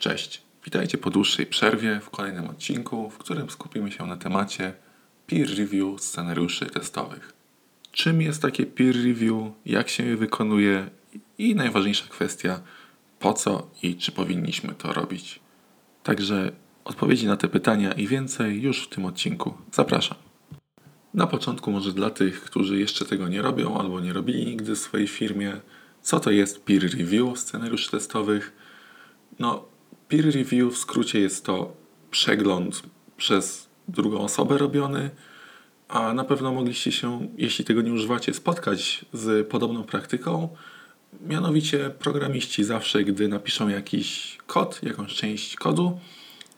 Cześć, witajcie po dłuższej przerwie w kolejnym odcinku, w którym skupimy się na temacie peer review scenariuszy testowych. Czym jest takie peer review, jak się je wykonuje i najważniejsza kwestia, po co i czy powinniśmy to robić. Także odpowiedzi na te pytania i więcej już w tym odcinku. Zapraszam. Na początku może dla tych, którzy jeszcze tego nie robią albo nie robili nigdy w swojej firmie, co to jest peer review scenariuszy testowych. No, peer review w skrócie jest to przegląd przez drugą osobę robiony, a na pewno mogliście się, jeśli tego nie używacie, spotkać z podobną praktyką. Mianowicie programiści zawsze, gdy napiszą jakiś kod, jakąś część kodu,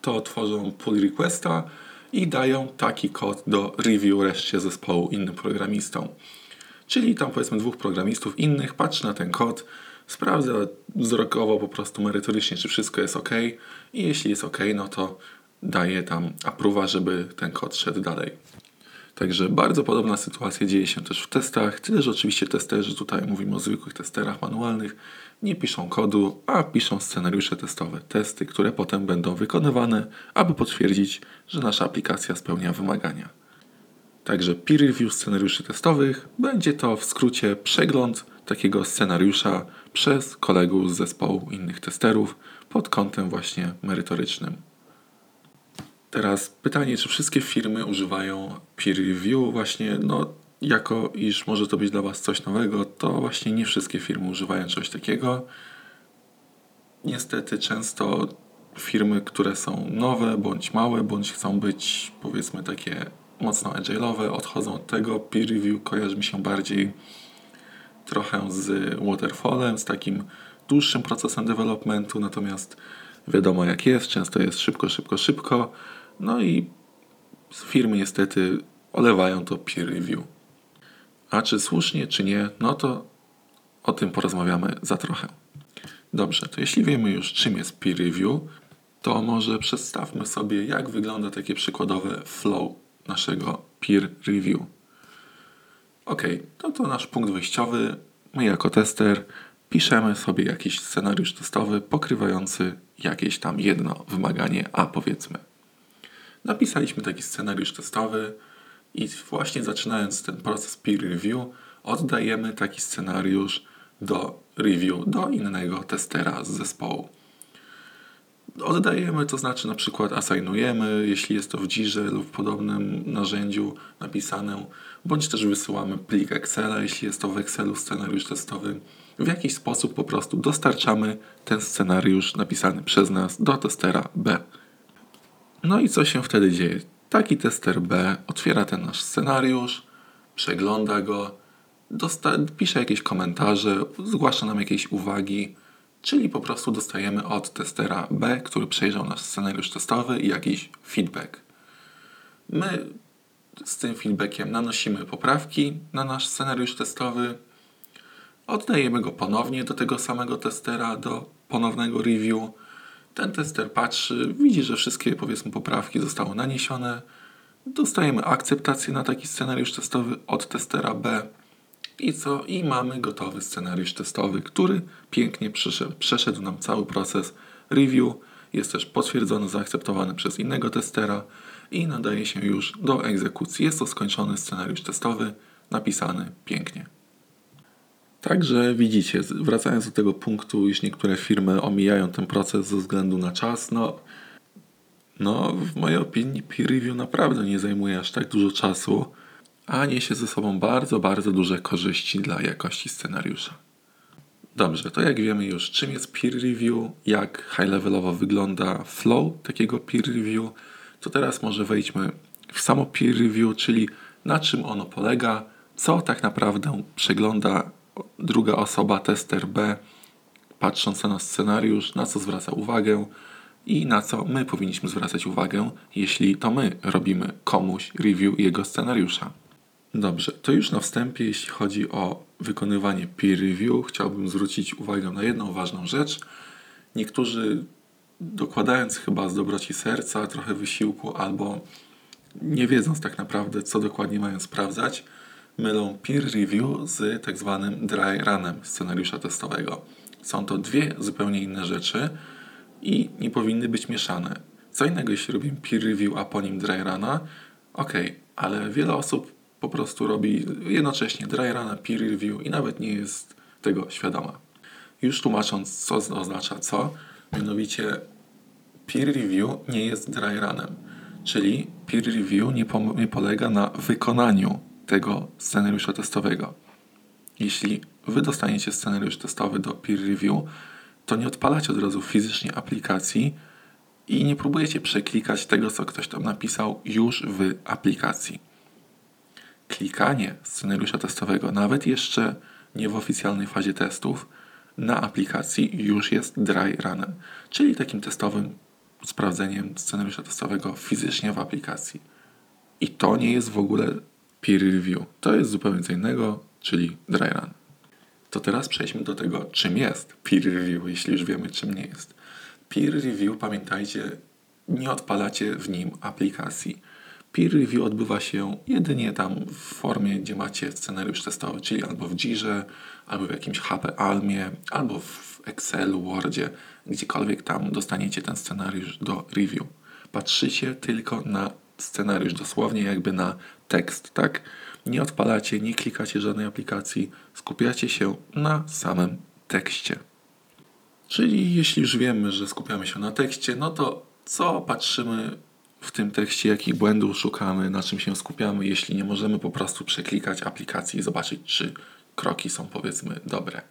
to tworzą pull requesta i dają taki kod do review reszcie zespołu innym programistom. Czyli tam powiedzmy dwóch programistów innych patrzy na ten kod, sprawdza wzrokowo po prostu merytorycznie, czy wszystko jest ok i jeśli jest ok, no to daje tam approwa, żeby ten kod szedł dalej. Także bardzo podobna sytuacja dzieje się też w testach, tyle że oczywiście testerzy, tutaj mówimy o zwykłych testerach manualnych, nie piszą kodu, a piszą scenariusze testowe, testy, które potem będą wykonywane, aby potwierdzić, że nasza aplikacja spełnia wymagania. Także peer review scenariuszy testowych będzie to w skrócie przegląd takiego scenariusza przez kolegów z zespołu innych testerów pod kątem właśnie merytorycznym. Teraz pytanie, czy wszystkie firmy używają peer review właśnie, no jako iż może to być dla Was coś nowego, to właśnie nie wszystkie firmy używają czegoś takiego. Niestety często firmy, które są nowe, bądź małe, bądź chcą być powiedzmy takie mocno agile'owe, odchodzą od tego. Peer review kojarzy mi się bardziej trochę z waterfallem, z takim dłuższym procesem developmentu, natomiast wiadomo jak jest, często jest szybko, szybko, szybko. No i firmy niestety olewają to peer review. A czy słusznie, czy nie, no to o tym porozmawiamy za trochę. Dobrze, to jeśli wiemy już czym jest peer review, to może przedstawmy sobie jak wygląda takie przykładowe flow naszego peer review. Ok, to to nasz punkt wyjściowy. My jako tester piszemy sobie jakiś scenariusz testowy pokrywający jakieś tam jedno wymaganie A powiedzmy. Napisaliśmy taki scenariusz testowy i właśnie zaczynając ten proces peer review oddajemy taki scenariusz do review do innego testera z zespołu. Oddajemy, to znaczy na przykład assignujemy, jeśli jest to w Jirze lub w podobnym narzędziu napisane, bądź też wysyłamy plik Excela, jeśli jest to w Excelu scenariusz testowy. W jakiś sposób po prostu dostarczamy ten scenariusz napisany przez nas do testera B. No i co się wtedy dzieje? Taki tester B otwiera ten nasz scenariusz, przegląda go, pisze jakieś komentarze, zgłasza nam jakieś uwagi, czyli po prostu dostajemy od testera B, który przejrzał nasz scenariusz testowy jakiś feedback. My z tym feedbackiem nanosimy poprawki na nasz scenariusz testowy, oddajemy go ponownie do tego samego testera, do ponownego review. Ten tester patrzy, widzi, że wszystkie powiedzmy poprawki zostały naniesione. Dostajemy akceptację na taki scenariusz testowy od testera B i co? I mamy gotowy scenariusz testowy, który pięknie przeszedł, przeszedł nam cały proces review. Jest też potwierdzony, zaakceptowany przez innego testera i nadaje się już do egzekucji. Jest to skończony scenariusz testowy, napisany pięknie. Także widzicie, wracając do tego punktu, iż niektóre firmy omijają ten proces ze względu na czas, no, no w mojej opinii peer review naprawdę nie zajmuje aż tak dużo czasu a niesie ze sobą bardzo, bardzo duże korzyści dla jakości scenariusza. Dobrze, to jak wiemy już, czym jest peer review, jak high-levelowo wygląda flow takiego peer review, to teraz może wejdźmy w samo peer review, czyli na czym ono polega, co tak naprawdę przegląda druga osoba, tester B, patrząc na scenariusz, na co zwraca uwagę i na co my powinniśmy zwracać uwagę, jeśli to my robimy komuś review jego scenariusza. Dobrze, to już na wstępie, jeśli chodzi o wykonywanie peer review, chciałbym zwrócić uwagę na jedną ważną rzecz. Niektórzy, dokładając chyba z dobroci serca trochę wysiłku, albo nie wiedząc tak naprawdę, co dokładnie mają sprawdzać, mylą peer review z tak zwanym dry runem scenariusza testowego. Są to dwie zupełnie inne rzeczy. i nie powinny być mieszane. Co innego, jeśli robimy peer review, a po nim dry runa, ok, ale wiele osób po prostu robi jednocześnie dry runa, peer review i nawet nie jest tego świadoma. Już tłumacząc, co oznacza co, mianowicie peer review nie jest dry runem, czyli peer review nie, nie polega na wykonaniu tego scenariusza testowego. Jeśli wy dostaniecie scenariusz testowy do peer review, to nie odpalacie od razu fizycznie aplikacji i nie próbujecie przeklikać tego, co ktoś tam napisał już w aplikacji. Klikanie scenariusza testowego, nawet jeszcze nie w oficjalnej fazie testów, na aplikacji już jest dry runem, czyli takim testowym sprawdzeniem scenariusza testowego fizycznie w aplikacji. I to nie jest w ogóle peer review. To jest zupełnie co innego, czyli dry run. To teraz przejdźmy do tego, czym jest peer review, jeśli już wiemy, czym nie jest. Peer review, pamiętajcie, nie odpalacie w nim aplikacji. Peer review odbywa się jedynie tam w formie, gdzie macie scenariusz testowy, czyli albo w Jirze, albo w jakimś HP Almie, albo w Excelu, Wordzie, gdziekolwiek tam dostaniecie ten scenariusz do review. Patrzycie tylko na scenariusz, dosłownie jakby na tekst, tak? Nie odpalacie, nie klikacie żadnej aplikacji, skupiacie się na samym tekście. Czyli jeśli już wiemy, że skupiamy się na tekście, no to co patrzymy w tym tekście, jakich błędów szukamy, na czym się skupiamy, jeśli nie możemy po prostu przeklikać aplikacji i zobaczyć, czy kroki są powiedzmy dobre.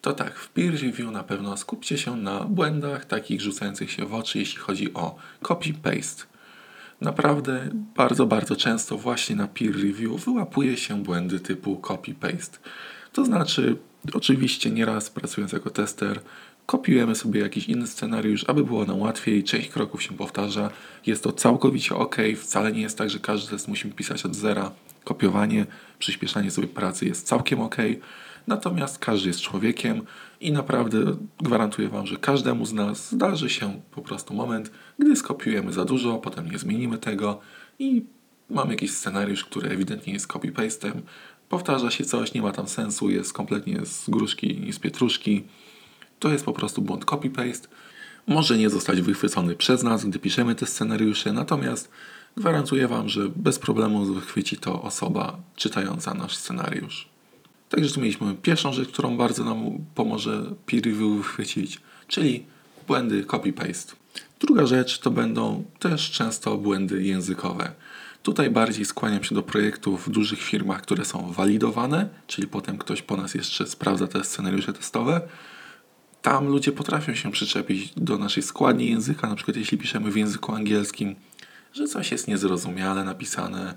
To tak, w peer review na pewno skupcie się na błędach takich rzucających się w oczy, jeśli chodzi o copy-paste. Naprawdę bardzo, bardzo często właśnie na peer review wyłapuje się błędy typu copy-paste. To znaczy, oczywiście nieraz pracując jako tester, kopiujemy sobie jakiś inny scenariusz, aby było nam łatwiej, część kroków się powtarza, jest to całkowicie ok, wcale nie jest tak, że każdy test musimy pisać od zera. Kopiowanie, przyspieszanie sobie pracy jest całkiem ok, natomiast każdy jest człowiekiem i naprawdę gwarantuję Wam, że każdemu z nas zdarzy się po prostu moment, gdy skopiujemy za dużo, potem nie zmienimy tego i mamy jakiś scenariusz, który ewidentnie jest copy-pastem, powtarza się coś, nie ma tam sensu, jest kompletnie z gruszki i z pietruszki, to jest po prostu błąd copy-paste. Może nie zostać wychwycony przez nas, gdy piszemy te scenariusze, natomiast gwarantuję Wam, że bez problemu wychwyci to osoba czytająca nasz scenariusz. Także tu mieliśmy pierwszą rzecz, którą bardzo nam pomoże peer review wychwycić, czyli błędy copy-paste. Druga rzecz to będą też często błędy językowe. Tutaj bardziej skłaniam się do projektów w dużych firmach, które są walidowane, czyli potem ktoś po nas jeszcze sprawdza te scenariusze testowe, tam ludzie potrafią się przyczepić do naszej składni języka, na przykład jeśli piszemy w języku angielskim, że coś jest niezrozumiale napisane,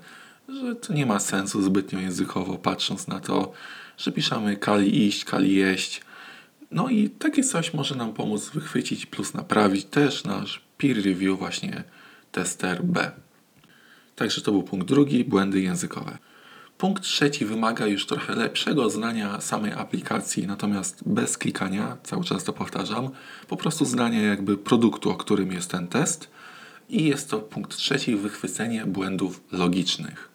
że to nie ma sensu zbytnio językowo, patrząc na to, że piszemy kali iść, kali jeść. No i takie coś może nam pomóc wychwycić plus naprawić też nasz peer review właśnie tester B. Także to był punkt drugi, błędy językowe. Punkt trzeci wymaga już trochę lepszego znania samej aplikacji, natomiast bez klikania, cały czas to powtarzam, po prostu znania jakby produktu, o którym jest ten test. I jest to punkt trzeci, wychwycenie błędów logicznych.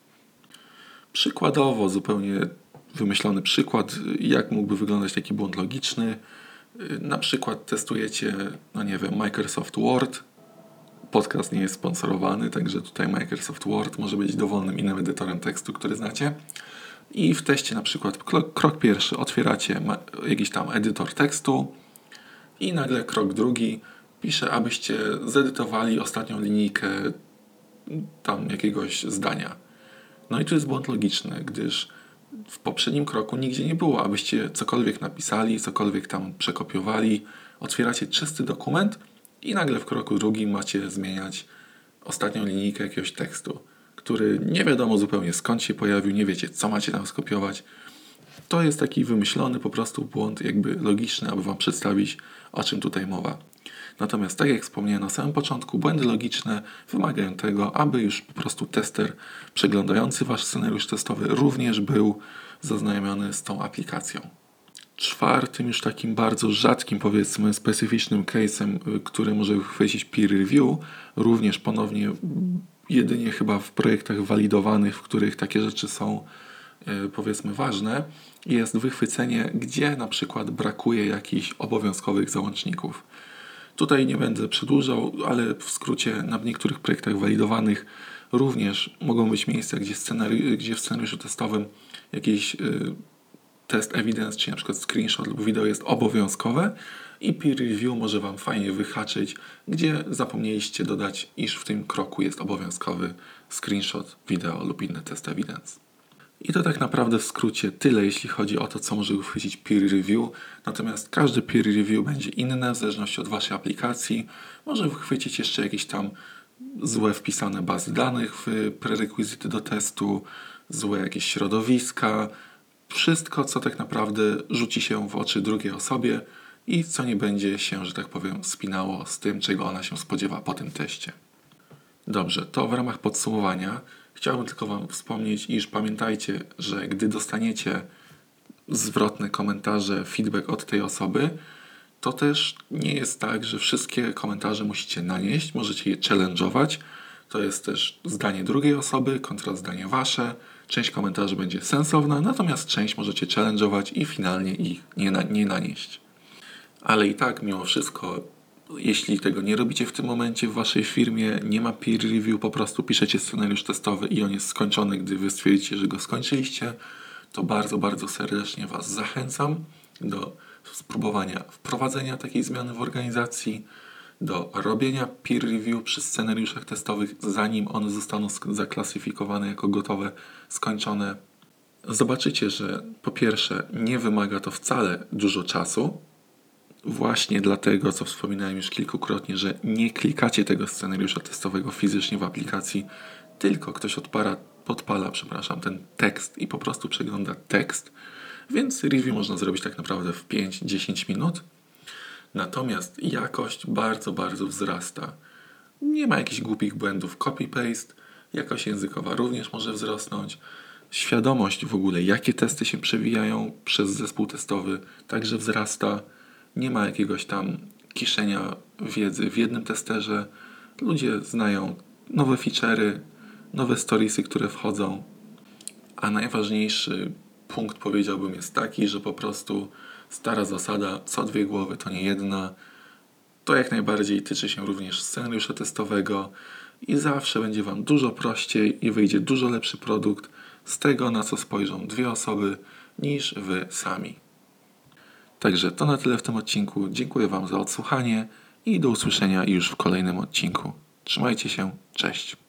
Przykładowo, zupełnie wymyślony przykład, jak mógłby wyglądać taki błąd logiczny. Na przykład testujecie, no nie wiem, Microsoft Word, podcast nie jest sponsorowany, także tutaj Microsoft Word może być dowolnym innym edytorem tekstu, który znacie. I w teście na przykład krok pierwszy otwieracie jakiś tam edytor tekstu i nagle krok drugi pisze, abyście zedytowali ostatnią linijkę tam jakiegoś zdania. No i tu jest błąd logiczny, gdyż w poprzednim kroku nigdzie nie było, abyście cokolwiek napisali, cokolwiek tam przekopiowali. Otwieracie czysty dokument i nagle w kroku drugim macie zmieniać ostatnią linijkę jakiegoś tekstu, który nie wiadomo zupełnie skąd się pojawił, nie wiecie co macie tam skopiować. To jest taki wymyślony po prostu błąd jakby logiczny, aby Wam przedstawić o czym tutaj mowa. Natomiast tak jak wspomniałem na samym początku, błędy logiczne wymagają tego, aby już po prostu tester przeglądający Wasz scenariusz testowy również był zaznajomiony z tą aplikacją czwartym, już takim bardzo rzadkim, powiedzmy, specyficznym case'em, y, który może chwycić peer review, również ponownie jedynie chyba w projektach walidowanych, w których takie rzeczy są y, powiedzmy ważne, jest wychwycenie, gdzie na przykład brakuje jakichś obowiązkowych załączników. Tutaj nie będę przedłużał, ale w skrócie na niektórych projektach walidowanych również mogą być miejsca, gdzie, scenari- gdzie w scenariuszu testowym jakiś y, test evidence, czy na przykład screenshot lub wideo jest obowiązkowe i peer review może Wam fajnie wyhaczyć, gdzie zapomnieliście dodać, iż w tym kroku jest obowiązkowy screenshot, wideo lub inny test evidence. I to tak naprawdę w skrócie tyle, jeśli chodzi o to, co może uchwycić peer review. Natomiast każdy peer review będzie inne w zależności od Waszej aplikacji. Może uchwycić jeszcze jakieś tam złe wpisane bazy danych w prerekwizyty do testu, złe jakieś środowiska, wszystko, co tak naprawdę rzuci się w oczy drugiej osobie i co nie będzie się, że tak powiem, spinało z tym, czego ona się spodziewa po tym teście. Dobrze, to w ramach podsumowania chciałbym tylko Wam wspomnieć, iż pamiętajcie, że gdy dostaniecie zwrotne komentarze, feedback od tej osoby, to też nie jest tak, że wszystkie komentarze musicie nanieść, możecie je challenge'ować. To jest też zdanie drugiej osoby kontra zdanie wasze. Część komentarzy będzie sensowna, natomiast część możecie challenge'ować i finalnie ich nie, na, nie nanieść. Ale i tak, mimo wszystko, jeśli tego nie robicie w tym momencie w waszej firmie, nie ma peer review, po prostu piszecie scenariusz testowy i on jest skończony, gdy wy stwierdzicie, że go skończyliście, to bardzo, bardzo serdecznie Was zachęcam do spróbowania wprowadzenia takiej zmiany w organizacji, do robienia peer review przy scenariuszach testowych, zanim one zostaną zaklasyfikowane jako gotowe, skończone. Zobaczycie, że po pierwsze nie wymaga to wcale dużo czasu, właśnie dlatego, co wspominałem już kilkukrotnie, że nie klikacie tego scenariusza testowego fizycznie w aplikacji, tylko ktoś odpala, podpala, przepraszam, ten tekst i po prostu przegląda tekst, więc review można zrobić tak naprawdę w 5-10 minut. Natomiast jakość bardzo, bardzo wzrasta. Nie ma jakichś głupich błędów copy-paste, jakość językowa również może wzrosnąć. Świadomość w ogóle, jakie testy się przewijają przez zespół testowy, także wzrasta. Nie ma jakiegoś tam kiszenia wiedzy w jednym testerze. Ludzie znają nowe feature'y, nowe storiesy, które wchodzą. A najważniejszy punkt powiedziałbym jest taki, że po prostu stara zasada, co dwie głowy to nie jedna. To jak najbardziej tyczy się również scenariusza testowego i zawsze będzie Wam dużo prościej i wyjdzie dużo lepszy produkt z tego, na co spojrzą dwie osoby, niż Wy sami. Także to na tyle w tym odcinku. Dziękuję Wam za odsłuchanie i do usłyszenia już w kolejnym odcinku. Trzymajcie się, cześć.